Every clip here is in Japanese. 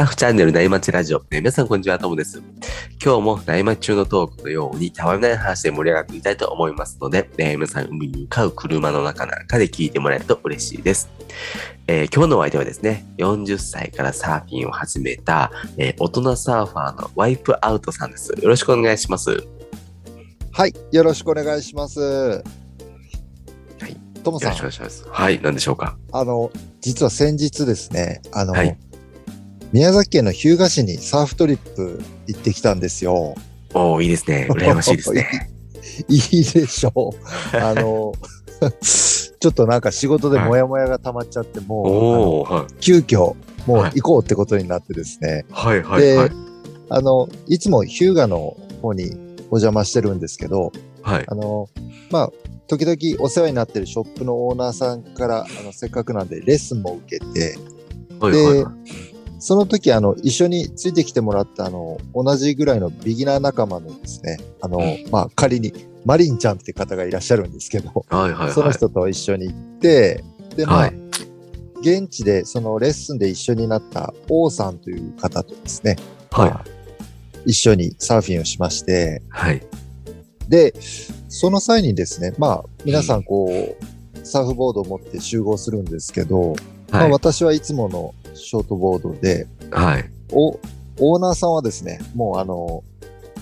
タッフチャンネル内町ラジオ、ね、皆さんこんにちは、ともです。今日も内町中のトークのように、たわいない話で盛り上がっていきたいと思いますので、ね、皆さん海に向かう車の中なんかで聞いてもらえると嬉しいです。えー今日のお相手はですね、40歳からサーフィンを始めた、えー大人サーファーのワイプアウトさんです。よろしくお願いします。はい、よろしくお願いします。はいともさんよろしくお、願いします。はい、何でしょうか？あの、実は先日ですね、あの、はい宮崎県の日向市にサーフトリップ行ってきたんですよ。おー、いいですね。羨ましいですね。いいでしょう。あの、ちょっとなんか仕事でモヤモヤが溜まっちゃって、もう、はい。急遽、もうはい行こうってことになってですね、はい、はい、ではい。あの、いつも日向の方にお邪魔してるんですけど、はい。あの、まあ、時々お世話になってるショップのオーナーさんから、あの、せっかくなんでレッスンも受けて、はい、ではい。その時、あの、一緒についてきてもらった、あの、同じぐらいのビギナー仲間のですね、あの、まあ、仮に、マリンちゃんって方がいらっしゃるんですけど、はい、はい、はい。その人と一緒に行って、で、まあ、はい現地でそのレッスンで一緒になった王さんという方とですね、はいまあ一緒にサーフィンをしまして、はい。で、その際にですね、まあ、皆さんこう、サーフボードを持って集合するんですけど、まあ、はい。私はいつものショートボードで、はい。お、オーナーさんはですね、もうあの、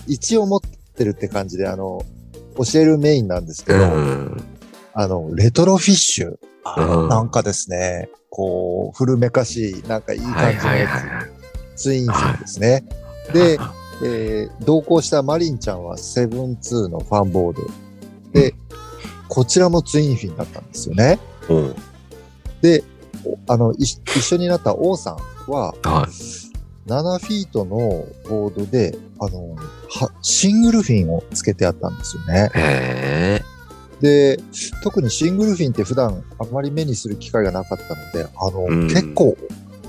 一応持ってるって感じで、あの、教えるメインなんですけうど、ん。あの、レトロフィッシュ。なんかですね、こう、古めかしい、なんかいいはい、はい、感じのやはい。つ、ツインフィンですね。で、えー同行したマリンちゃんはセブンツーのファンボード。で、こちらもツインフィンだったんですよね。うん。で、おあの、い一緒になった王さんは、はい。7フィートのボードで、あの、はシングルフィンをつけてあったんですよね。へえ。で、特にシングルフィンって普段あまり目にする機会がなかったので、あの、うん結構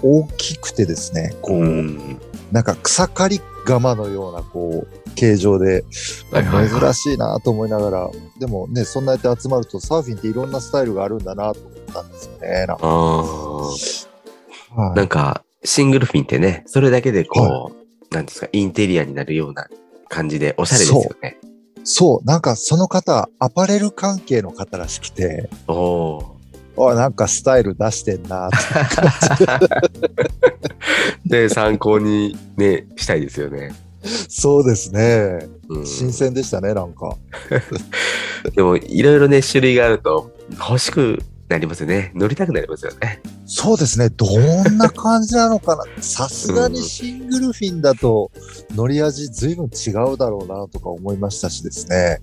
大きくてですね、こう、うん。なんか草刈り釜のような、こう、形状で、はいはいはい。珍しいなと思いながら、でもね、そんなやって集まるとサーフィンっていろんなスタイルがあるんだなと思ったんですよね。なんか。はい。なんか、シングルフィンってね、それだけでこう、なんですか、インテリアになるような感じで、おしゃれですよね。そう、なんかその方、アパレル関係の方らしくて、おおあなんかスタイル出してんなってー。で、参考にね、したいですよね。そうですね。うん、新鮮でしたね、なんか。でも、いろいろね、種類があると、欲しくなりますよね。乗りたくなりますよね。そうですね。どんな感じなのかな。さすがにシングルフィンだと乗り味随分違うだろうなとか思いましたしですね。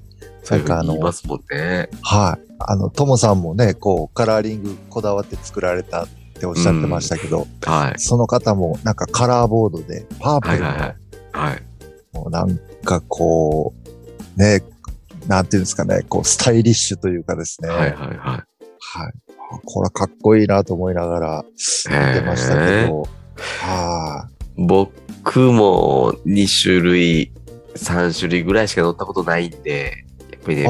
なんかあのますもんね。はい。あの、ともさんもね、こう、カラーリングこだわって作られたっておっしゃってましたけど、はい。その方もなんかカラーボードで、パープルの、はいはいはい。はい。もうなんかこう、ね、なんていうんですかね、こう、スタイリッシュというかですね。はいはいははい。あこれはかっこいいなと思いながら見てましたけど、はい。い。僕も2種類、3種類ぐらいしか乗ったことないんで、ぱりね、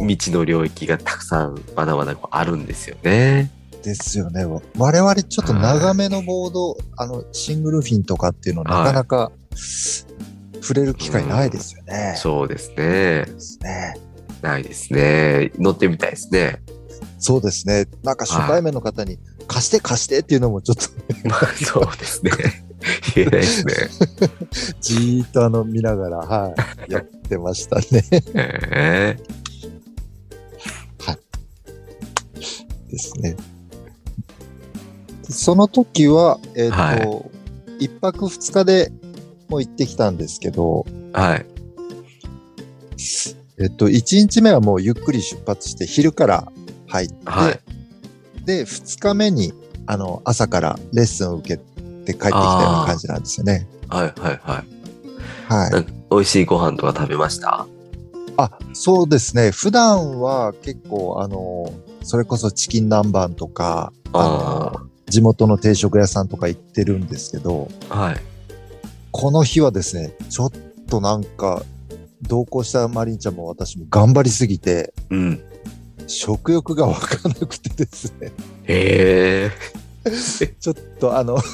未知の領域がたくさんまだまだあるんですよね。ですよね。我々ちょっと長めのボード、あの、シングルフィンとかっていうのなかなか触れる機会ないですよね。そうですね。ですね。ないですね。乗ってみたいですね。そうですね。なんか初対面の方に貸して貸してっていうのもちょっと まあ、そうですね。言えないですね。じーっとあの見ながら、はい、やってましたね。えですね。その時は、えっ、と、は一泊二日でもう行ってきたんですけど、えはい。えっと、1日目はもうゆっくり出発して昼から入って、はい。で、2日目に、あの、朝からレッスンを受けて帰ってきたような感じなんですよね。はいはいはい。はい。美味しいご飯とか食べました？あ、そうですね。普段は結構、あの、それこそチキン南蛮とか、ああの、地元の定食屋さんとか行ってるんですけど、あ。はい。この日はですね、ちょっとなんか、同行したマリンちゃんも私も頑張りすぎて、うん。食欲がわかなくてですね。へえ。ちょっとあの、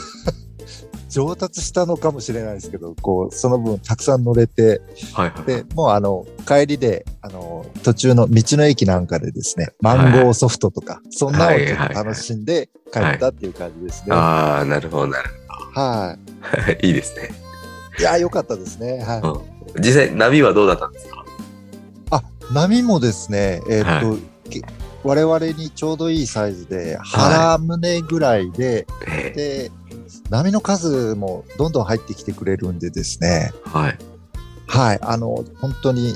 上達したのかもしれないですけど、こう、その分たくさん乗れて、はいはい。で、もうあの、帰りで、あの、途中の道の駅なんかでですね、マンゴーソフトとか、そんなのをちょっと楽しんで帰ったっていう感じですね。はああ、なるほど、なるい。ほど。いいですね。いや、良かったですね。はい。うん。実際、波はどうだったんですか？あ、波もですね、えーっと、はけ我々にちょうどいいサイズで、腹胸ぐらいで、えで、波の数もどんどん入ってきてくれるんでですね、えはい。はい、あの、本当に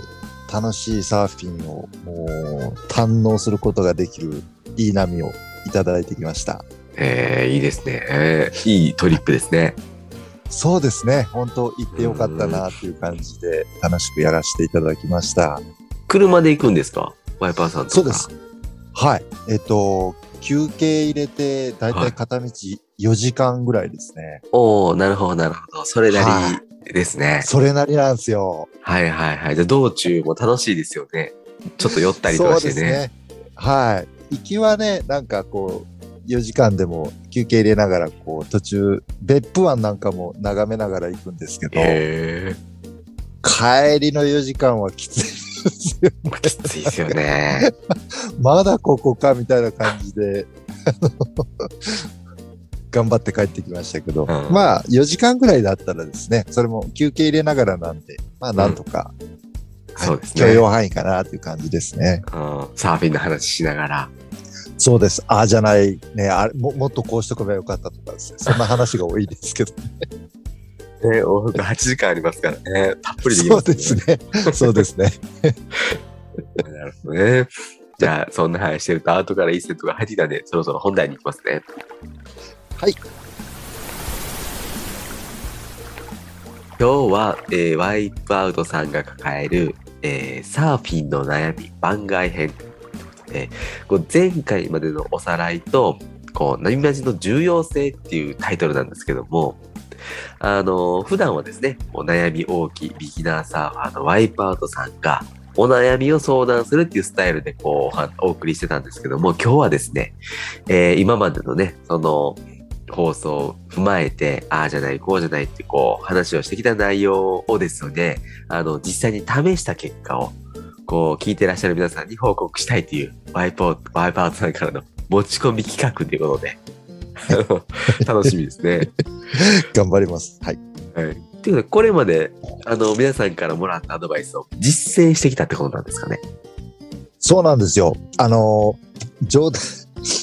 楽しいサーフィンをもう堪能することができるいい波をいただいてきました。ええいいですね。ええいいトリップですね。そうですね、本当行ってよかったなっていう感じで楽しくやらせていただきました。車で行くんですか？ワイパーさんとか。そうです。。はい。えっと、休憩入れて、だいたい片道4時間ぐらいですね。おおなるほど、なるほど。それなりですね。それなりなんですよ。はいはいはい。じゃあ道中も楽しいですよね。ちょっと酔ったりとかしてね。そうですね。はい。行きはね、なんかこう、4時間でも休憩入れながら、こう、途中、別府湾なんかも眺めながら行くんですけど、へ帰りの4時間はきついですよ。え。きついですよね。まだここかみたいな感じで、頑張って帰ってきましたけど、んまあ4時間ぐらいだったらですね、それも休憩入れながらなんで、まあなんとか、はいそうですね許容範囲かなという感じですね。うんサーフィンの話しながら。そうです。ああじゃない、ねあれも、もっとこうしとけばよかったとかですね、そんな話が多いですけど、ね、往復8時間ありますからね。たっぷりできそうますね。ですね。そうですね。なるほどね。じゃあ、そんな話してると、後からいいセットが入ってきたんで、そろそろ本題に行きますね。はい。今日は、えーワイプアウトさんが抱える、えーサーフィンの悩み番外編ということで、こう前回までのおさらいと、こう、波マジの重要性っていうタイトルなんですけども、あの、普段はですね、お悩み大きいビギナーサーファーのワイプアウトさんが、お悩みを相談するっていうスタイルでこう、お送りしてたんですけども、今日はですね、えー今までのね、その、放送を踏まえて、ああじゃない、こうじゃないってこう、話をしてきた内容をですね、あの、実際に試した結果を、こう、聞いてらっしゃる皆さんに報告したいという、ワイプアウト、ワイプアウトさんからの持ち込み企画ということで、楽しみですね。頑張ります。はい。はい。ということで、これまで、あの、皆さんからもらったアドバイスを実践してきたってことなんですかね？そうなんですよ。あの、冗談、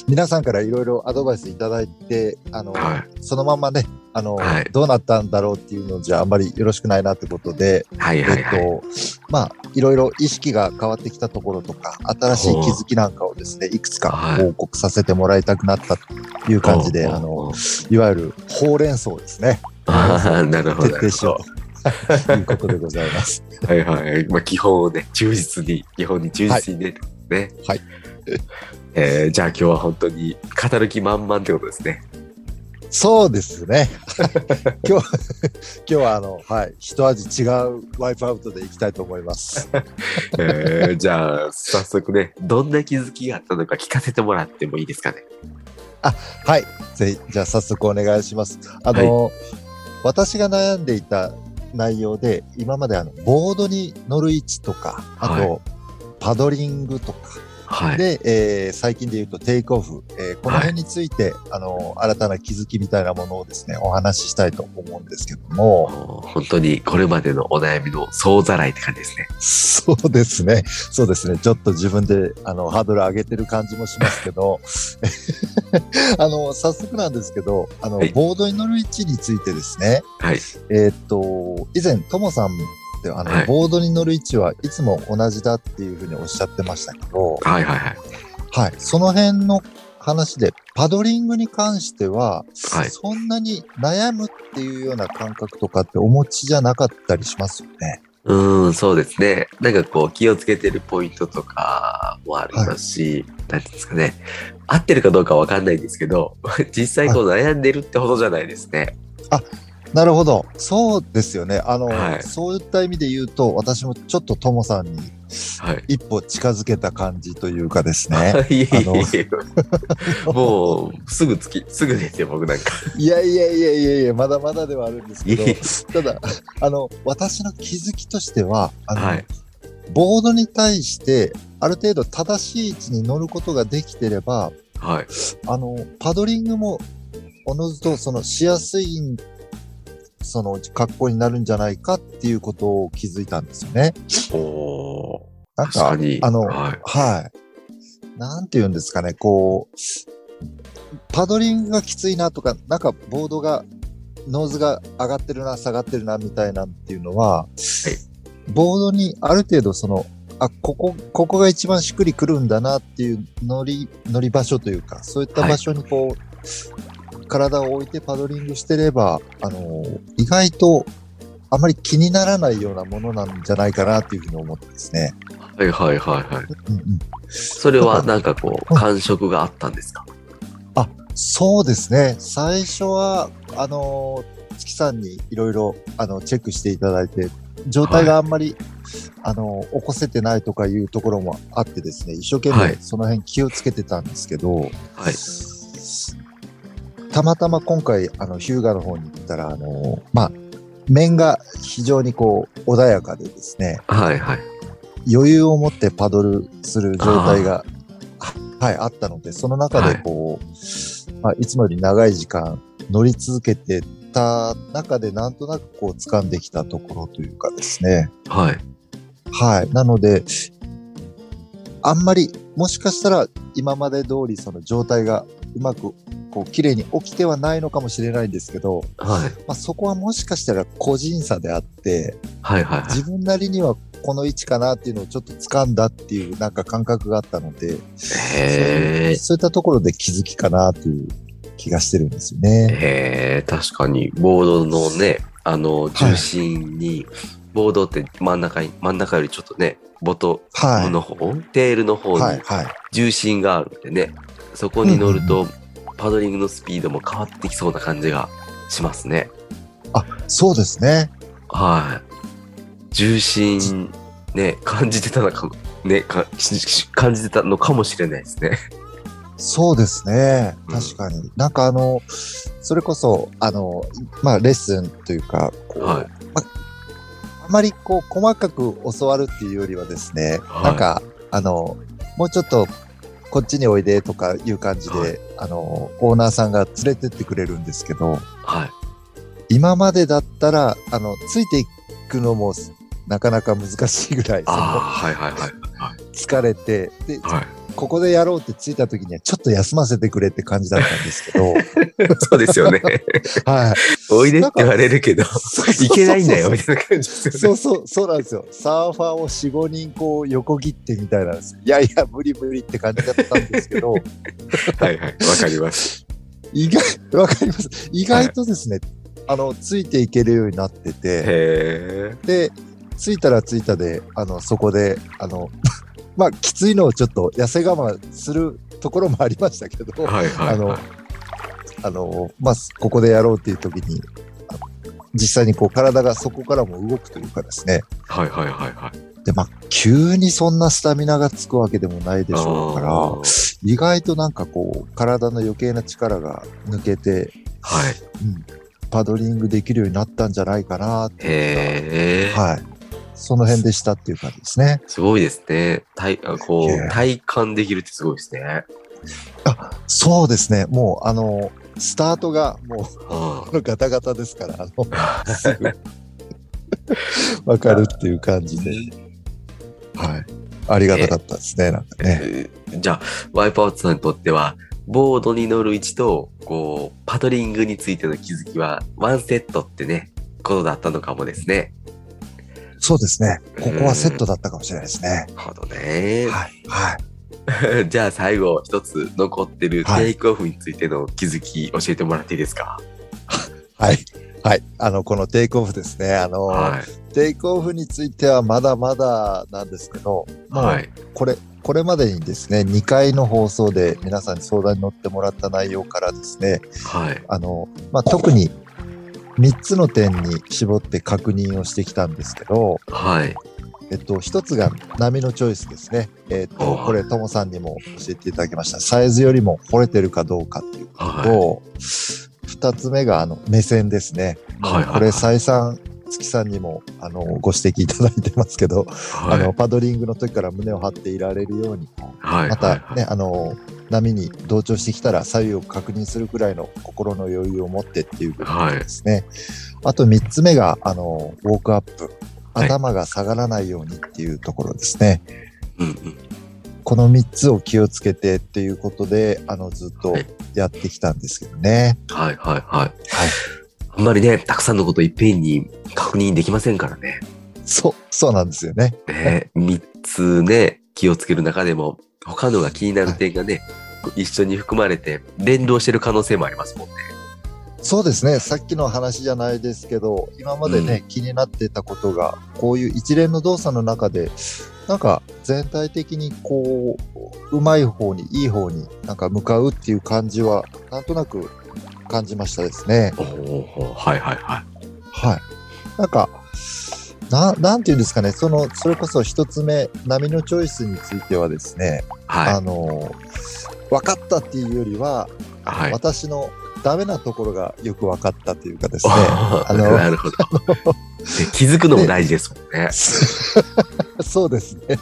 皆さんからいろいろアドバイスいただいて、あの、はそのままね、あの、はいどうなったんだろうっていうのじゃあんまりよろしくないなってことで、はいはいはい。えっと、まあ、いろいろ意識が変わってきたところとか、新しい気づきなんかをですね、いくつかはい報告させてもらいたくなったという感じで、あの、いわゆるほうれん草ですね。ああ、なるほど。ということでございます。はいはい。まあ、基本をね、忠実に、基本に忠実にね。ね。はい。えーじゃあ今日は本当に語る気満々ってことですね。そうですね。今日、今日はあの、はい、一味違うワイプアウトでいきたいと思います。えーじゃあ、早速ね、どんな気づきがあったのか聞かせてもらってもいいですかね。はい。ぜひ、じゃあ早速お願いします。あの、私が悩んでいた内容で、今まであの、ボードに乗る位置とか、あと、はい。パドリングとか、はい。で、えー最近で言うとテイクオフ、えーこの辺について、あの、新たな気づきみたいなものをですね、お話ししたいと思うんですけども、本当にこれまでのお悩みの総ざらいって感じですね。そうですね。そうですね。ちょっと自分で、あの、ハードル上げてる感じもしますけど、あの、早速なんですけど、あの、はいボードに乗る位置についてですね、はい。えーっと、以前、ともさんって、あの、はいボードに乗る位置はいつも同じだっていうふうにおっしゃってましたけど、はいはいはい。はい。その辺の話で、パドリングに関しては、はいそんなに悩むっていうような感覚とかってお持ちじゃなかったりしますよね。うーん、そうですね。なんかこう気をつけてるポイントとかもありますし、なんていうんですかね。合ってるかどうかわかんないんですけど、実際こう悩んでるってほどじゃないですね。なるほど。そうですよね。あの、はいそういった意味で言うと、私もちょっとともさんにはい。一歩近づけた感じというかですね。いえいあのえいえもう、すぐつき、すぐですよ、僕なんか。いやいやいやいやいや、まだまだではあるんですけどただ、あの、私の気づきとしては、あの、はい。ボードに対して、ある程度正しい位置に乗ることができてれば、はい。あの、パドリングも、おのずと、その、しやすい、その、格好になるんじゃないかっていうことを気づいたんですよね。おー。なんか、確かに。あの、はい。はい。なんて言うんですかね、こう、パドリングがきついなとか、なんかボードが、ノーズが上がってるな、下がってるな、みたいなっていうのは、ボードにある程度その、あ、ここ、ここが一番しっくりくるんだなっていう乗り、乗り場所というか、そういった場所にこう、体を置いてパドリングしてれば、あの、意外とあまり気にならないようなものなんじゃないかなっていうふうに思ってですね。はいはいはいはい。うんうんそれはなんかこう、感触があったんですか？そうですね。最初は、あのー月さんにいろいろ、あの、チェックしていただいて、状態があんまり、あの、起こせてないとかいうところもあってですね、一生懸はい命その辺気をつけてたんですけど、はい。たまたま今回、あの、ヒューガの方に行ったら、あの、まあ、面が非常にこう、穏やかでですね、はいはい。余裕を持ってパドルする状態が、はい、あったので、その中でこう、まあ、いつもより長い時間乗り続けてた中で、なんとなくこう、掴んできたところというかですね。はい。はい。なので、あんまり、もしかしたら今まで通りその状態がうまく、こう、綺麗に起きてはないのかもしれないんですけど、はい。まあ、そこはもしかしたら個人差であって、はいはいはい。自分なりにはこの位置かなっていうのをちょっと掴んだっていうなんか感覚があったので、へそういったところで気づきかなっていう気がしてるんですよね。へえ、確かに、ボードのね、あの、重心に、ボードって真ん中に、真ん中よりちょっとね、ボトはい。ムの方、テールの方にはい。はい。重心があるんでね、そこに乗ると、パドリングのスピードも変わってきそうな感じがしますね。あ、そうですね。はい。重心、ね、感じてたのかも、ね、か感じてたのかもしれないですね。そうですね。うん確かに。なんかあの、それこそ、あの、まあ、レッスンというか、こう、はいまあまりこう、細かく教わるっていうよりはですね、はいなんか、あの、もうちょっと、こっちにおいでとかいう感じで、はいあの、オーナーさんが連れてってくれるんですけど、はい。今までだったら、あの、ついていくのもなかなか難しいぐらい、はいはいはい。疲れて、で、はい。ここでやろうって着いた時にはちょっと休ませてくれって感じだったんですけど、そうですよね。はい。おいでって言われるけど、いけないんだよ、みたいな感じですよね。そうそう、そうなんですよ。サーファーを4、5人こう横切ってみたいなんですよ。いやいや、無理無理って感じだったんですけど、はいはい。わかります。意外、わかります。意外とですね、あの、ついていけるようになってて、へで、着いたら着いたで、あの、そこで、あの、まあ、きついのをちょっと痩せ我慢するところもありましたけど、え。はいはいあのはい。あの、まあ、ここでやろうっていう時に、実際にこう体がそこからも動くというかですね。はいはいはいはい。で、まあ、急にそんなスタミナがつくわけでもないでしょうから、意外となんかこう、体の余計な力が抜けて、はい。うん、パドリングできるようになったんじゃないかなってはい。その辺でしたっていう感じですね。すごいですね。体、あこう、体感できるってすごいですね。あ、そうですね。もう、あの、スタートがもあうガタガタですから、あの、すぐ わかるっていう感じで。はい。ありがたかったですね、なんかね。えーじゃあ、ワイプアウトさんにとっては、ボードに乗る位置と、こう、パドリングについての気づきは、ワンセットってね、ことだったのかもですね。そうですね。ここはセットだったかもしれないですね。なるほどね。はい。はい。じゃあ最後一つ残ってるはいテイクオフについての気づき教えてもらっていいですか？はい。はい。あの、このテイクオフですね。あの、はい。テイクオフについてはまだまだなんですけど、はい。これ、これまでにですね、2回の放送で皆さんに相談に乗ってもらった内容からですね、はい。あの、まあ、特に3つの点に絞って確認をしてきたんですけど、はい。えっと、1つが波のチョイスですね。えっと、はいこれ、ともさんにも教えていただきました。サイズよりも惚れてるかどうかっていうことはと、2つ目が、あの、目線ですね。はいはいはいこれ、再三、月さんにも、あの、ご指摘いただいてますけど、い。はい。あの、パドリングの時から胸を張っていられるように、はい。またはいね、あの、波に同調してきたら左右を確認するくらいの心の余裕を持ってっていうことはいですね。あと3つ目が、あの、ウォークアップ。はい頭が下がらないようにっていうところですね。うんうん。この3つを気をつけてっていうことで、あの、ずっとはいやってきたんですけどね。はいはいはい。はい。あんまりね、たくさんのこといっぺんに確認できませんからね。そう、そうなんですよね。ね、三つね、気をつける中でも、他のが気になる点がね、一緒に含まれて、連動してる可能性もありますもんね。そうですね。さっきの話じゃないですけど、今までね、気になってたことが、こういう一連の動作の中で、なんか全体的にこう、うまい方に、いい方になんか向かうっていう感じは、なんとなく感じましたですね。はいはいはい。はい。なんか、ななんていうんですかね、その、それこそ一つ目、波のチョイスについてはですね、はい。あの、分かったっていうよりは、はい。私のダメなところがよく分かったというかですね、ああのなるほど。で 気づくのも大事ですもんね。そうですね。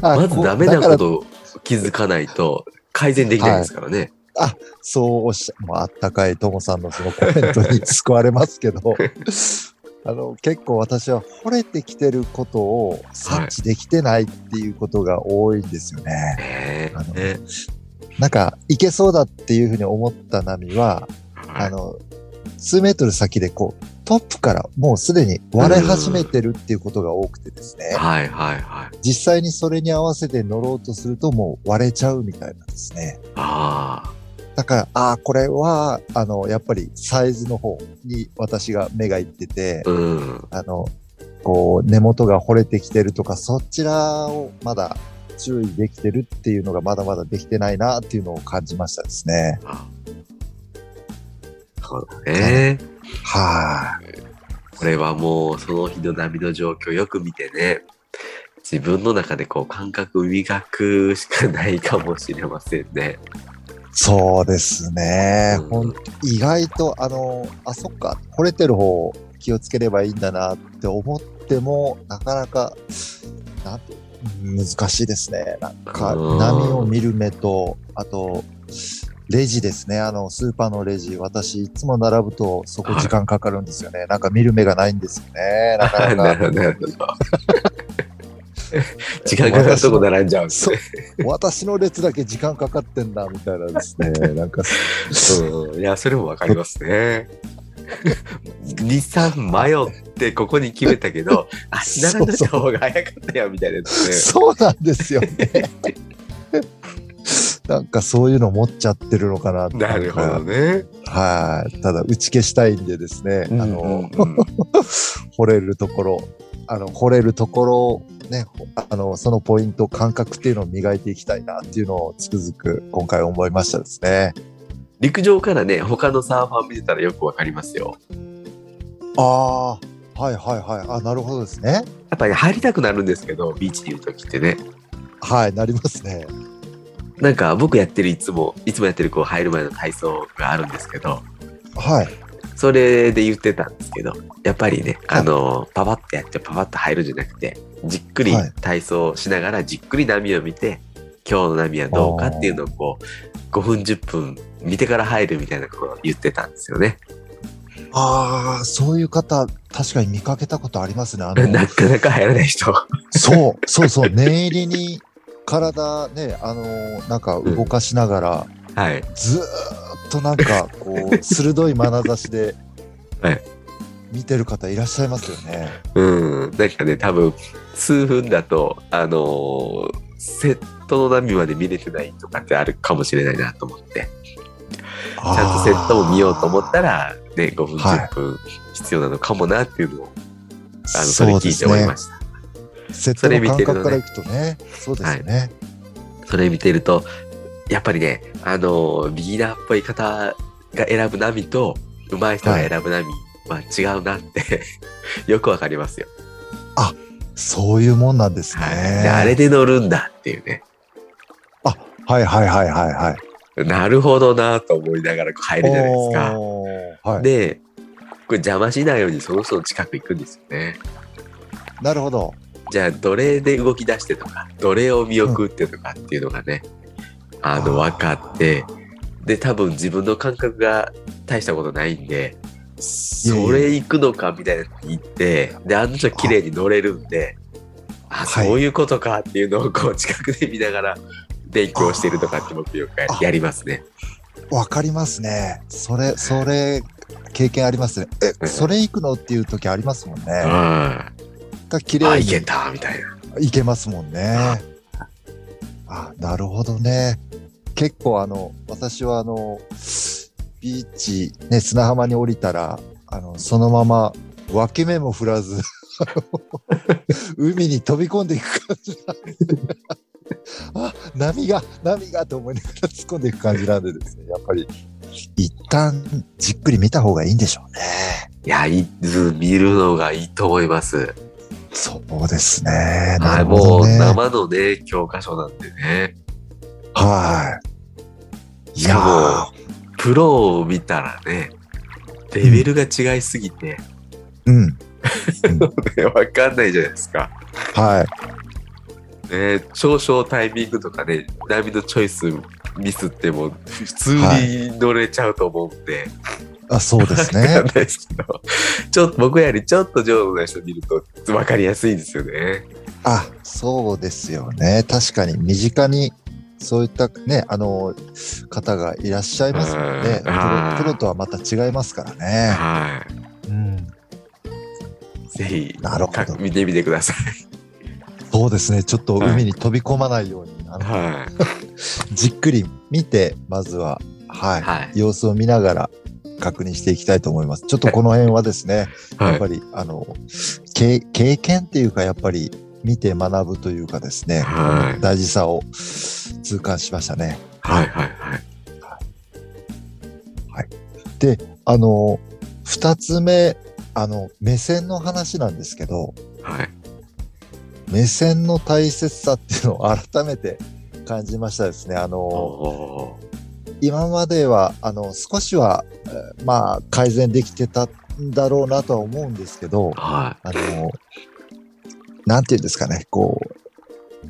あまずこダメなこと気づかないと改善できないですからね。そうおっしゃ、もうあったかいともさんのそのコメントに救われますけど、あの、結構私は惚れてきてることを察知できてないっていうことが多いんですよね。ねあのなんか、いけそうだっていうふうに思った波は、はいあの、数メートル先でこう、トップからもうすでに割れ始めてるっていうことが多くてですね、はいはいはい。実際にそれに合わせて乗ろうとするともう割れちゃうみたいなんですね。あだから、ああ、これは、あの、やっぱりサイズの方に私が目がいっててあ、、うん。あの、こう、根元が惚れてきてるとか、そちらをまだ注意できてるっていうのがまだまだできてないなっていうのを感じましたですね。あそうだね。はい、これはもうその日の波の状況をよく見てね、自分の中でこう感覚を磨くしかないかもしれませんね。そうですね。うん意外と、あの、あ、そっか、惚れてる方を気をつければいいんだなって思っても、なかなか、なんて、難しいですね。なんか、うん波を見る目と、あと、レジですね。あの、スーパーのレジ。私、いつも並ぶと、そこ時間かかるんですよね。なんか見る目がないんですよね。なかなか。なるほど。時間かかるとこ並んじゃうんですね。私の列だけ時間かかってんだ、みたいなですね。なんか、うん、いや、それもわかりますね。2、3迷ってここに決めたけど、あ、並んどいた方が早かったよ、みたいなね。そうなんですよね。なんかそういうの持っちゃってるのかなってなるほどね。はい。ただ打ち消したいんでですね、あの、うんうんうん 惚れるところ、あの、惚れるところ、ね、あの、そのポイント、感覚っていうのを磨いていきたいなっていうのをつくづく今回思いましたですね。陸上からね、他のサーファー見てたらよくわかりますよ。ああ、はいはいはい。あ、なるほどですね。やっぱり入りたくなるんですけど、ビーチにいる時ってね。はい、なりますね。なんか僕やってるいつも、いつもやってるこう入る前の体操があるんですけど、はい。それで言ってたんですけど、やっぱりね、はいあの、パパッとやってパパッと入るんじゃなくて、じっくりはい体操しながらじっくり波を見て、今日の波はどうかっていうのをこう、5分10分見てから入るみたいなことを言ってたんですよね。ああ、そういう方、確かに見かけたことありますね。あの、なかなか入らない人。そう、そうそう、念入りに体ね、あのーなんか動かしながら、はい。ずーっとなんか、こう、鋭い眼差しではい、見てる方いらっしゃいますよね。うん。なんかね、多分、数分だと、あのーセットの波まで見れてないとかってあるかもしれないなと思って。ちちゃんとセットも見ようと思ったら、ね、5分、はい10分必要なのかもなっていうのを、あの、それ聞いてですね思いました。セットそれの感見てるとね覚からいくとね、そうですよね。それ見てると、やっぱりね、あの、ビギナーっぽい方が選ぶ波と、上手い人が選ぶ波まあ、違うなって よくわかりますよ。そういうもんなんですね。はい。であれで乗るんだっていうね。はいはいはいはいはい。なるほどなと思いながら入るじゃないですか。はい。で、これ邪魔しないようにその人の近く行くんですよね。なるほど。じゃあ、どれで動き出してとか、どれを見送ってとかっていうのがね、あの、あー分かって、で、多分自分の感覚が大したことないんで、それ行くのかみたいなのに行って、で、あの人綺麗に乗れるんで、あ、はいそういうことかっていうのをこう 近くで見ながら勉強してるとかって僕よくやりますね。わかりますね。それ、それ、経験ありますね。うえ、んそれ行くのっていう時ありますもんね。うん。あ、が綺麗にいけたみたいな。行けますもんね。あ、なるほどね。結構あの、私はあの、ビーチ、ね、砂浜に降りたら、あの、そのまま分け目も振らず、海に飛び込んでいく感じなんで、あ、波が、波がと思いながら 突っ込んでいく感じなんでですね、やっぱり、一旦じっくり見た方がいいんでしょうね。いや、い見るのがいいと思います。そうですね。なはい、るほもうど。生のね、教科書なんでね。はい。いしかも、プロを見たらね、レベルが違いすぎて、うん。ねわかんないじゃないですか。はい。ね、少々タイミングとかね、波のチョイスミスっても普通に乗れちゃうと思うんで、あ、そうですねすけど、ちょっと僕よりちょっと上手な人見ると分かりやすいんですよね。あ、そうですよね。確かに身近にそういったね、あの、方がいらっしゃいますもんね。プロはいプロとはまた違いますからね。はうん。い。ぜひ、なるほどか見てみてください。そうですね。ちょっと海に飛び込まないように、あのはい。じっくり見て、まずは、はい、はい。様子を見ながら確認していきたいと思います。ちょっとこの辺はですね、はい。やっぱり、あの、経経験っていうか、やっぱり見て学ぶというかですね、はい大事さを痛感しましたね。はい。はい。はい。で、あの、二つ目、あの、目線の話なんですけど、はい。目線の大切さっていうのを改めて感じましたですね。あの、お今までは、あの、少しは、えーまあ、改善できてたんだろうなとは思うんですけどー、はあの、なんていうんですかね、こう、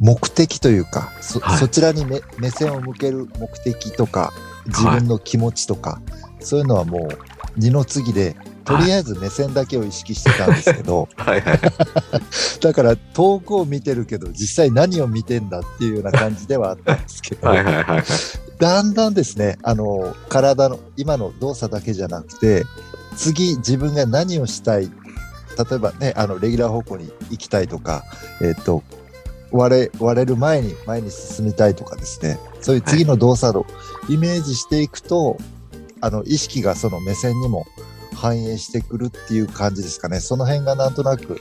目的というか、そ,、はいそちらに目目線を向ける目的とか、自分の気持ちとか、そういうのはもう二の次で、とりあえず目線だけを意識してたんですけど、い。はい。はい。だから遠くを見てるけど、実際何を見てんだっていうような感じではあったんですけど、はい。はい。はい。だんだんですね、あの、体の、今の動作だけじゃなくて、次自分が何をしたい、例えばね、あの、レギュラー方向に行きたいとか、えっ、と、割れ、割れる前に前に進みたいとかですね、そういう次の動作をイメージしていくと、あの、意識がその目線にも反映してくるっていう感じですかね。その辺がなんとなく、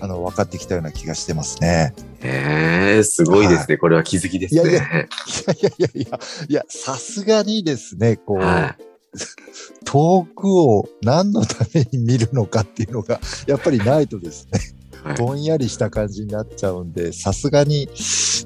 あの、分かってきたような気がしてますね。ええ、すごいですね。これは気づきですね。いやいやいやいやいやさすがにですね、こう、は 遠くを何のために見るのかっていうのが、やっぱりないとですね、い。はい。ぼんやりした感じになっちゃうんで、さすがに、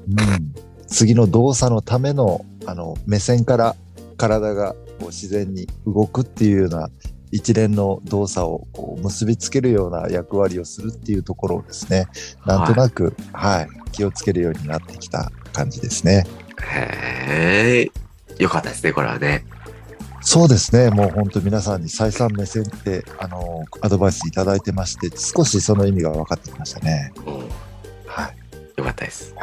うん、次の動作のための、あの、目線から体がこう自然に動くっていうような一連の動作をこう結びつけるような役割をするっていうところをですね、なんとなく、はい、気をつけるようになってきた感じですね。へえ。よかったですね、これはね。そうですね。もう本当皆さんに再三目線って、あの、アドバイスいただいてまして、少しその意味が分かってきましたね。うん。はい。よかったです。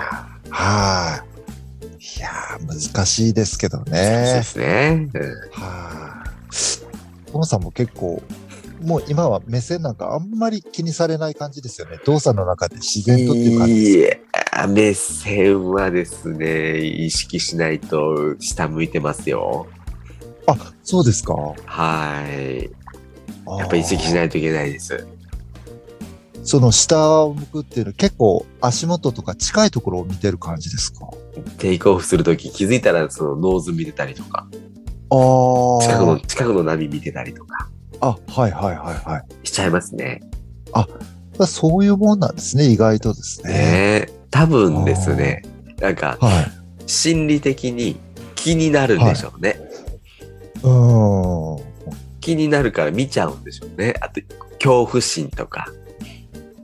はい。いやー、難しいですけどそうでね。すね。うんはい。トモさんも結構、もう今は目線なんかあんまり気にされない感じですよね。動作の中で自然とっていう感じですいや、目線はですね、意識しないと下向いてますよ。そうですか。はい。やっぱり意識しないといけないです。その下を向くっていうのは結構足元とか近いところを見てる感じですか？テイクオフするとき気づいたらそのノーズ見てたりとか、あ近くの、あ。近くの波見てたりとか。あ、はいはいはいはい。しちゃいますね。そういうもんなんですね、意外とですね。ねえ多分ですね、なんかはい。心理的に気になるんでしょうね。うーん。気になるから見ちゃうんでしょうね。あと、恐怖心とか。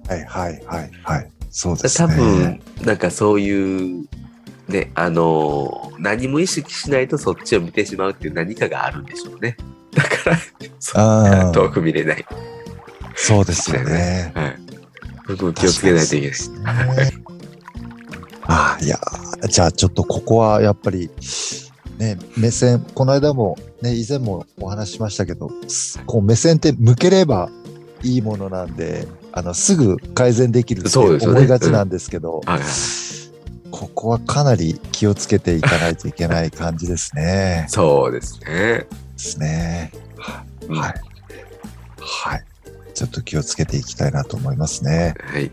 はいはいはいはい。そうですね。多分、なんかそういう、ね、あのー何も意識しないとそっちを見てしまうっていう何かがあるんでしょうね。だから、そ遠く見れない。そうですよね。はい。僕も気をつけないといけない。ですねああ、いやー、じゃあちょっとここはやっぱり、ね、目線、この間も、ね、以前もお話ししましたけど、すこう目線って向ければいいものなんで、あの、すぐ改善できるってそうですよね思いがちなんですけど、はいはい。ここはかなり気をつけていかないといけない感じですね。そうですね。ですね。うんはい。はい。ちょっと気をつけていきたいなと思いますね。はい。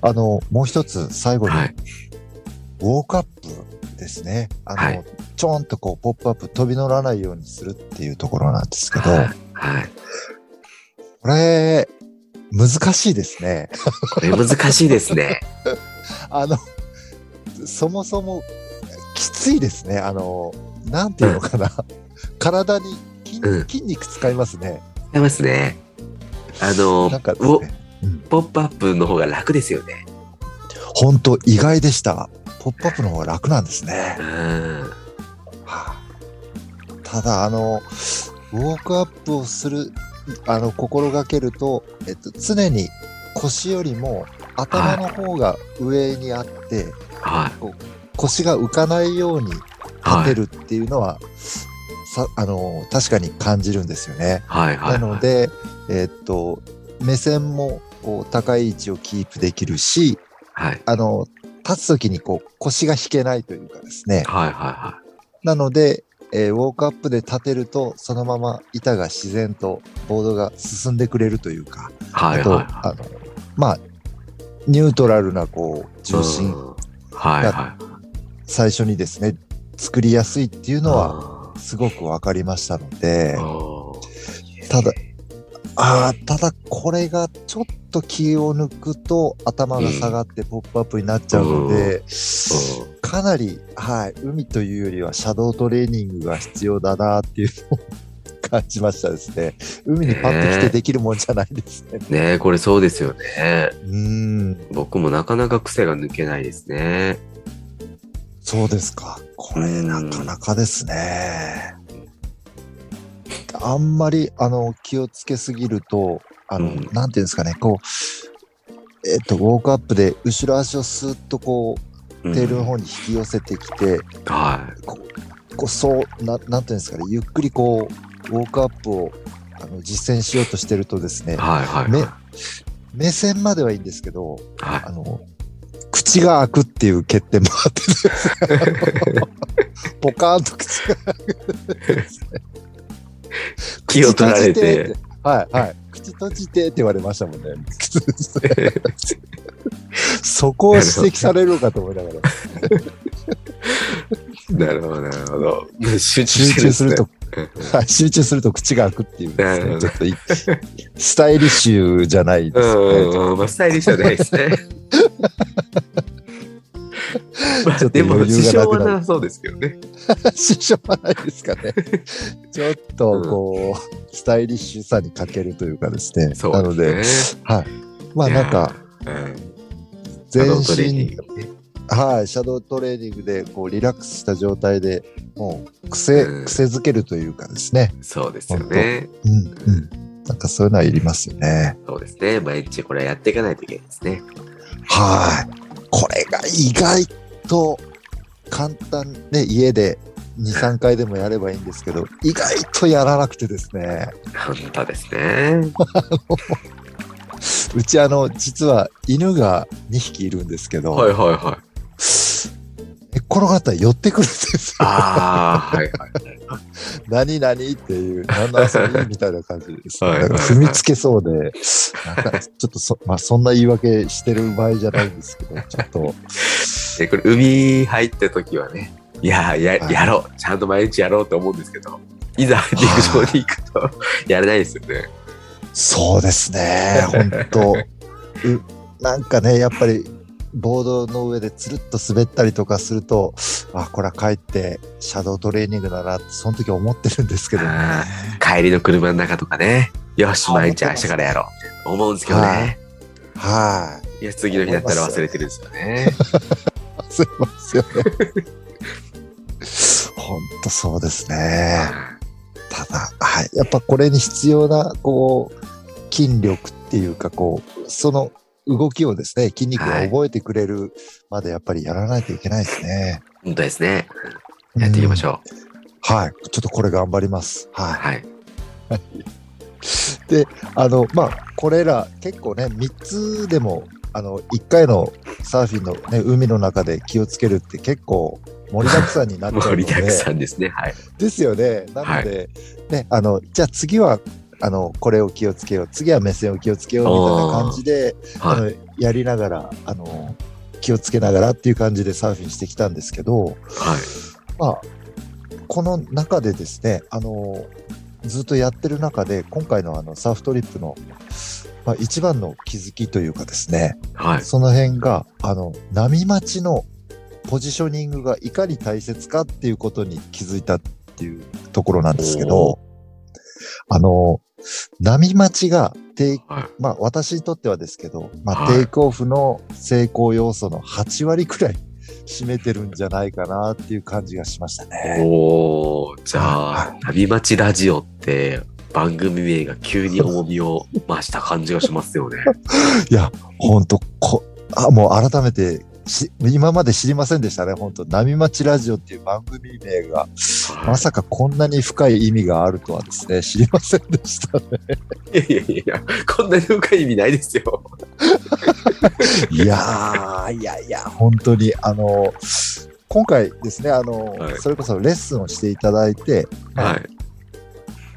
あの、もう一つ最後に、はい。ウォークアップですね。あの、はいちょんとこう、ポップアップ飛び乗らないようにするっていうところなんですけど、はい。はい。これ、難しいですね。これ難しいですね。あの、そもそも、きついですね。あの、なんていうのかな。体に筋うん筋肉使いますね。ありますね。あのなんかね。うんポップアップの方が楽ですよね。本当意外でした。ポップアップの方が楽なんですねう。ん。はあただ、あの、ウォークアップをする、あの、心がけると、えっと、常に腰よりも頭の方が上にあって、はい。腰が浮かないように立はい。てるっていうのは、さ、あの、確かに感じるんですよね。はい。はい。なので、えっと、目線もこう高い位置をキープできるし、はい。あの、立つときにこう腰が引けないというかですね。はい。はなので、えーウォークアップで立てると、そのまま板が自然とボードが進んでくれるというか、い。はい。あと、はい。あの、まあ、ニュートラルなこう、重心、うんはい。はい。最初にですね、作りやすいっていうのは、は、すごくわかりましたので、ただ、ああ、ただこれがちょっと気を抜くと頭が下がってポップアップになっちゃうので、うんかなり、はい、海というよりはシャドウトレーニングが必要だなっていうのを感じましたですね。海にパッと来てできるもんじゃないですね。ねえ、これそうですよね。うーん、僕もなかなか癖が抜けないですね。そうですか。これうんなかなかですね。あんまり、あの、気をつけすぎると、あの、うんなんていうんですかね、こう、えっと、ウォークアップで後ろ足をスーッとこう、テールの方に引き寄せてきて、はこう、こうそうな、なんていうんですかね、ゆっくりこう、ウォークアップをあの実践しようとしてるとですい。ね、はい。はい。目は目線まではいいんですけど、い。はあの、口が開くっていう欠点もあって ポカーンと口が 気を取られて口閉じって。はい、はい。口閉じてって言われましたもんね。そこを指摘されるのかと思いながら。なるほど、なるほど。集中集して中すると、集中すると口が開くっていうね、ちょっといスタイリッシュじゃないですよね。うん、まあ、スタイリッシュじゃないですね。ま ちょっとあでも、余支障はなさそうですけどね。支障はないですかね。ちょっとこう、スタイリッシュさに欠けるというかですね。そうなので、ですね。はい。まあなんか、全身、はい、シャドウトレーニングでこうリラックスした状態でもう癖、うん癖づけるというかですね。そうですよね。うん、うん。なんかそういうのはいりますよね。そうですね。毎日これやっていかないといけないですね。はい。これが意外と簡単ね、家で2、3回でもやればいいんですけど、意外とやらなくてですね。本当ですね。うちあの、実は犬が2匹いるんですけど、はいはいはい。寝っ転がったら寄ってくるんですよ。ああ、はいはい。何々っていう、何の遊びみたいな感じです、ね。はいだから踏みつけそうで、なんかちょっとそ、まあそんな言い訳してる場合じゃないんですけど、ちょっと、で、これ、海入った時はね、いや、や、はいやろう。ちゃんと毎日やろうと思うんですけど、いざ陸上に行くとやれないですよね。そうですね。本当うなんかね、やっぱり、ボードの上でつるっと滑ったりとかすると、あ、これは帰ってシャドートレーニングだなって、その時思ってるんですけどね。あ帰りの車の中とかね、よし、毎日明日からやろう。思うんですけどね。はい。いや、次の日だったら忘れてるんですよね。すいますよね。本当そうですね。ただ、はい。やっぱこれに必要な、こう、筋力っていうか、こう、その動きをですね、筋肉が覚えてくれるまでやっぱりやらないといけないですね。本当ですね。やっていきましょう。うんはい。ちょっとこれ頑張ります。はい。はい。で、あの、まあ、これら結構ね、3つでも、あの、1回のサーフィンのね、海の中で気をつけるって結構盛りだくさんになっちゃうの 盛りだくで、さんですね。はい。ですよね。なので、ね、あの、じゃあ次は、あの、これを気をつけよう、次は目線を気をつけようみたいな感じで、あはの、やりながら、あの、気をつけながらっていう感じでサーフィンしてきたんですけど、い。はい。まあ、この中でですね、あの、ずっとやってる中で、今回のあのサーフトリップの、まあ、一番の気づきというかですね、はい。その辺が、あの、波待ちのポジショニングがいかに大切かっていうことに気づいたっていうところなんですけおど、あの、波待ちがテイク、はい。まあ私にとってはですけど、まあはいテイクオフの成功要素の8割くらい占めてるんじゃないかなっていう感じがしましたね。おー、じゃはあ、旅待ちラジオって番組名が急に重みを増した感じがしますよね。いや、ほんと、こ、あ、もう改めてし、今まで知りませんでしたね、本当波待ちラジオっていう番組名が、まさかこんなに深い意味があるとはですね、知りませんでしたね。いやいやいや、こんなに深い意味ないですよ。いやー、いやいや、本当に、あの、今回ですね、あの、はいそれこそレッスンをしていただいて、はい。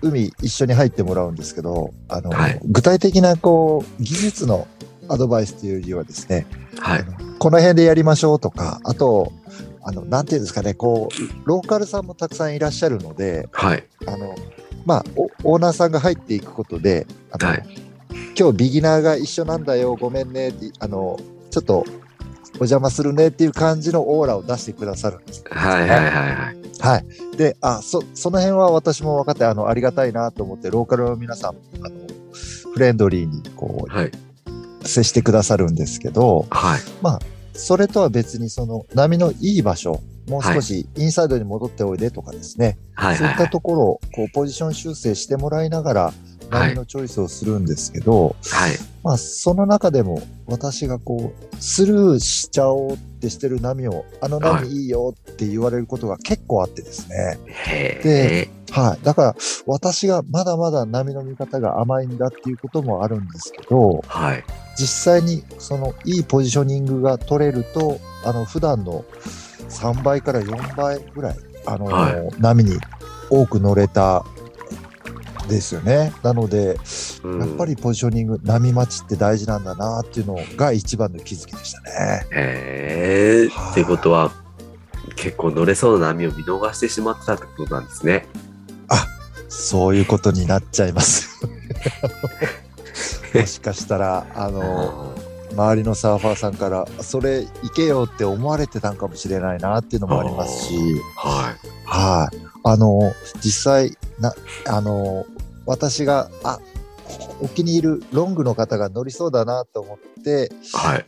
海一緒に入ってもらうんですけど、あの、はい具体的なこう、技術のアドバイスというよりはですね、はい。あのこの辺でやりましょうとか、あと、あの、なんていうんですかね、こう、ローカルさんもたくさんいらっしゃるので、はい。あの、まあ、おオーナーさんが入っていくことで、あの、はい今日ビギナーが一緒なんだよ、ごめんねって、あの、ちょっとお邪魔するねっていう感じのオーラを出してくださるんです。はいはいはいはい。はい。で、あ、そ、その辺は私も分かって、あの、ありがたいなと思って、ローカルの皆さん、あの、フレンドリーに、こはい。う、接してくださるんですけど、はい。それとは別に、その、波のいい場所、もう少しインサイドに戻っておいでとかですね、はい。そういったはい。ところを、こう、ポジション修正してもらいながら、はい波のチョイスをするんですけど、はい。まあ、その中でも、私がこう、スルーしちゃおうってしてる波を、あの波いいよって言われることが結構あってですね。へでえ。はい。だから、私がまだまだ波の見方が甘いんだっていうこともあるんですけど、はい。実際にそのいいポジショニングが取れると、あの、普段の3倍から4倍ぐらい、あの、は波に多く乗れたですよね。なので、うんやっぱりポジショニング、波待ちって大事なんだなっていうのが一番の気づきでしたね。へえ。はいってことは、結構乗れそうな波を見逃してしまってたってことなんですね。そういうことになっちゃいます。もしかしたら、あの、周りのサーファーさんから、それ行けよって思われてたんかもしれないなっていうのもありますし、はい。はい。あの、実際、な、あの、私が、あ、お気に入るロングの方が乗りそうだなと思って、はい。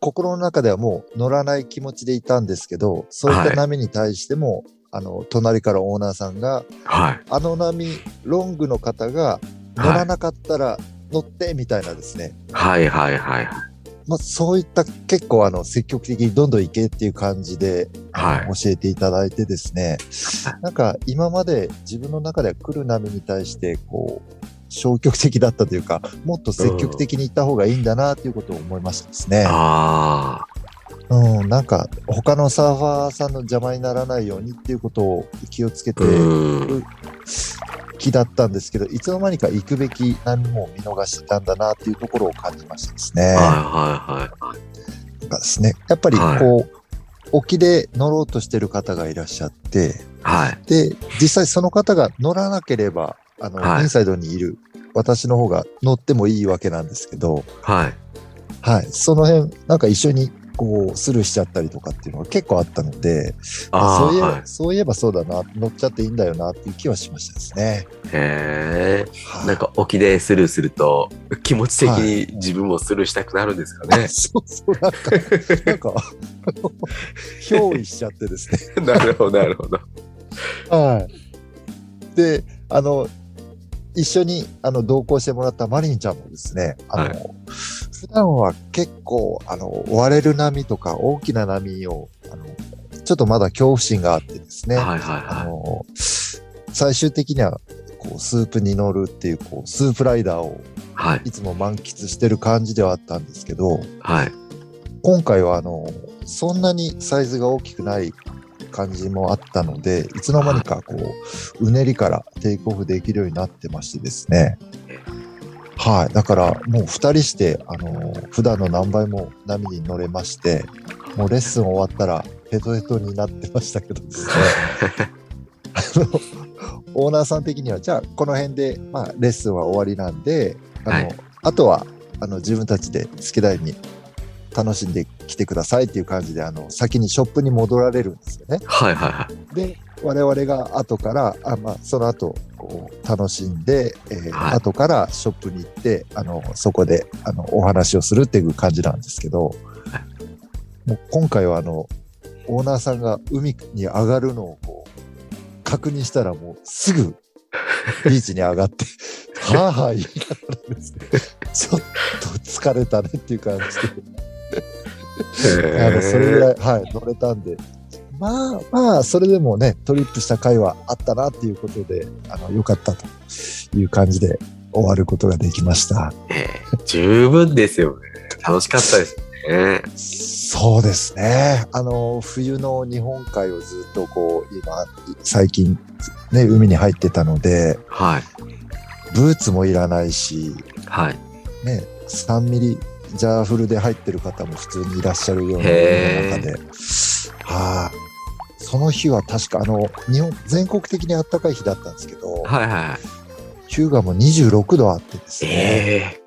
心の中ではもう乗らない気持ちでいたんですけど、そういったはい波に対しても、あの、隣からオーナーさんが、はい。あの波、ロングの方が乗らなかったら乗ってみたいなですね。はいはいはいはい。まあ、そういった結構あの積極的にどんどん行けっていう感じで、教えていただいてですね、なんか今まで自分の中では来る波に対してこう消極的だったというか、もっと積極的に行った方がいいんだなっていうことを思いましたですね。あうん、なんか他のサーファーさんの邪魔にならないようにっていうことを気をつけあ。てうん。気だったんですけど、いつの間にか行くべき波も見逃してたんだなっていうところを感じましたですね。はいはいはいはい。なんかですね、やっぱりこう、はい沖で乗ろうとしてる方がいらっしゃって、はい。で、実際その方が乗らなければ、あの、はいインサイドにいる私の方が乗ってもいいわけなんですけど、はい。はい。その辺、なんか一緒にこう、スルーしちゃったりとかっていうのが結構あったので、そういえば、はい。そういえばそうだな、乗っちゃっていいんだよなっていう気はしましたですね。へえ。はいなんか沖でスルーすると、気持ち的に自分もスルーしたくなるんですかねあ。そうそう、なんか、なんか、憑依しちゃってですね。なるほど、なるほど。はい。で、あの、一緒にあの同行してもらったマリンちゃんもですね、あの、は普段は結構、あの、割れる波とか大きな波を、あの、ちょっとまだ恐怖心があってですね、はいはいあはの、最終的には、こう、スープに乗るっていう、こう、スープライダーを。いつも満喫してる感じではあったんですけど、はい。今回はあの、そんなにサイズが大きくない感じもあったので、いつの間にかこう、うねりからテイクオフできるようになってましてですね。はい。だからもう二人して、あの、普段の何倍も波に乗れまして、もうレッスン終わったらヘトヘトになってましたけどですね。あの、オーナーさん的には、じゃあこの辺で、まあレッスンは終わりなんで、あの、はいあとは、あの、自分たちで好きなように楽しんできてくださいっていう感じで、あの、先にショップに戻られるんですよね。はいはいはい。で、我々が後から、あまあ、その後、こう、楽しんで、えーはい。後からショップに行って、あの、そこで、あの、お話をするっていう感じなんですけど、もう今回はあの、オーナーさんが海に上がるのをこう、確認したらもうすぐ ビーチに上がって、はぁはぁ言いながらですね、ちょっと疲れたねっていう感じで、あの、それぐらい、はい、乗れたんで、まあまあ、それでもね、トリップした回はあったなっていうことで、あの、良かったという感じで終わることができました。ええ十分ですよね。楽しかったですね。そうですね。あの、冬の日本海をずっとこう、今、最近、ね、海に入ってたので、はい。ブーツもいらないし、はい。ね、3ミリジャーフルで入ってる方も普通にいらっしゃるような中で、はい、その日は確かあの、日本、全国的に暖かい日だったんですけど、はいはい。日向も26度あってですね、ええ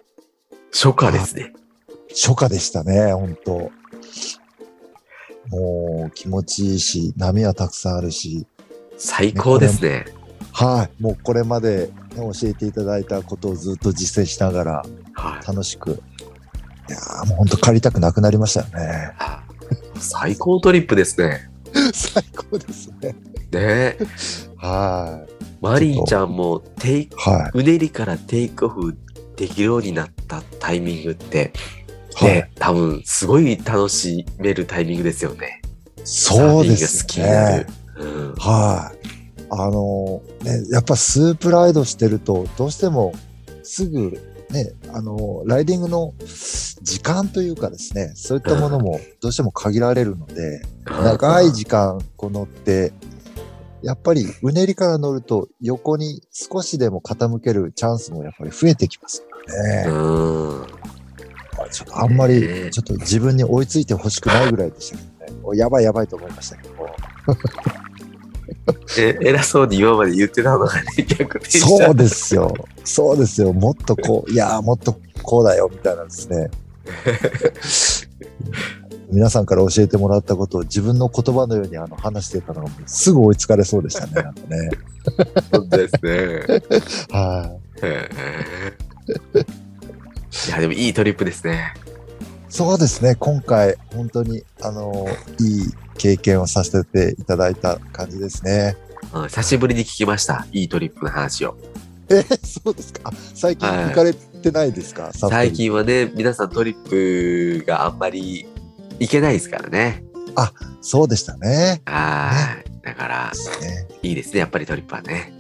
初夏ですね。初夏でしたね、本当もう気持ちいいし、波はたくさんあるし、最高ですね。はい、もうこれまで、ね、教えていただいたことをずっと実践しながらはい。楽しく、いやーもう本当帰りたくなくなりましたよね。最高トリップですね。最高ですね。ねはい。マリーちゃんもテイク、はうねりからテイクオフできるようになったタイミングって、い。はい。ね、多分すごい楽しめるタイミングですよね。そうですねる。。うん。はい。あの、ね、やっぱスープライドしてると、どうしてもすぐね、あの、ライディングの時間というかですね、そういったものもどうしても限られるので、長い時間こう乗って、やっぱりうねりから乗ると横に少しでも傾けるチャンスもやっぱり増えてきますからね。うん。ちょっとあんまりね、ちょっと自分に追いついてほしくないぐらいでしたけどね。おやばいやばいと思いましたけど。え偉そうに今まで言ってたのがね、逆転した。そうですよ。そうですよ。もっとこう、いやーもっとこうだよ、みたいなんですね。皆さんから教えてもらったことを自分の言葉のようにあの話してたのがすぐ追いつかれそうでしたね。なんかね。本当ですね。はへえいや、でもいいトリップですね。い。そうですね。今回、本当に、あの、いい経験をさせていただいた感じですね。うん久しぶりに聞きました。いいトリップの話を。えーそうですか？あ最近はい行かれてないですか、札幌最近はね、皆さんトリップがあんまりいけないですからね。そうでしたね。はい。だから、ねいいですね。やっぱりトリップはね。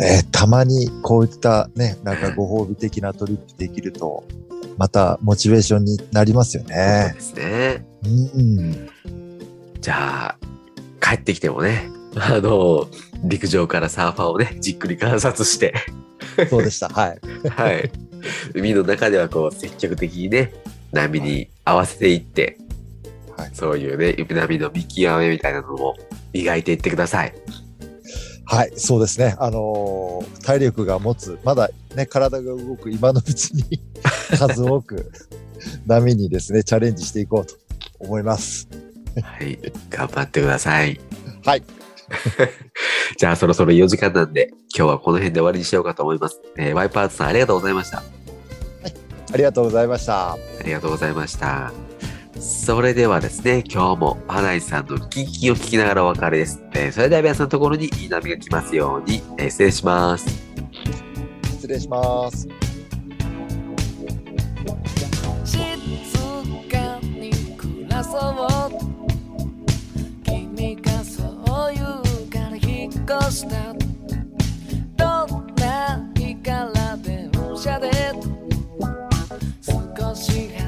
えーたまにこういったね、なんかご褒美的なトリップできると、またモチベーションになりますよそうね。ですね。うん。じゃあ、帰ってきてもね、あの、陸上からサーファーをね、じっくり観察して、そうでした。はい。はい。海の中ではこう、積極的にね、波に合わせていって、はい。そういうね、波の見極めみたいなのも磨いていってください。はい、そうですね。あのー体力が持つ、まだね、体が動く今のうちに 数多く波にですね、チャレンジしていこうと思います。はい。頑張ってください。はい。じゃあそろそろ4時間なんで、今日はこの辺で終わりにしようかと思います。えーワイパーツさんありがとうございました。ありがとうございました。ありがとうございました。それではですね、今日も花井さんのキンキンを聞きながらお別れです。えー、それでは皆さんのところにいい波が来ますように、えー、失礼します。失礼します。君がそう言うから引っ越したどんな日から電車で少し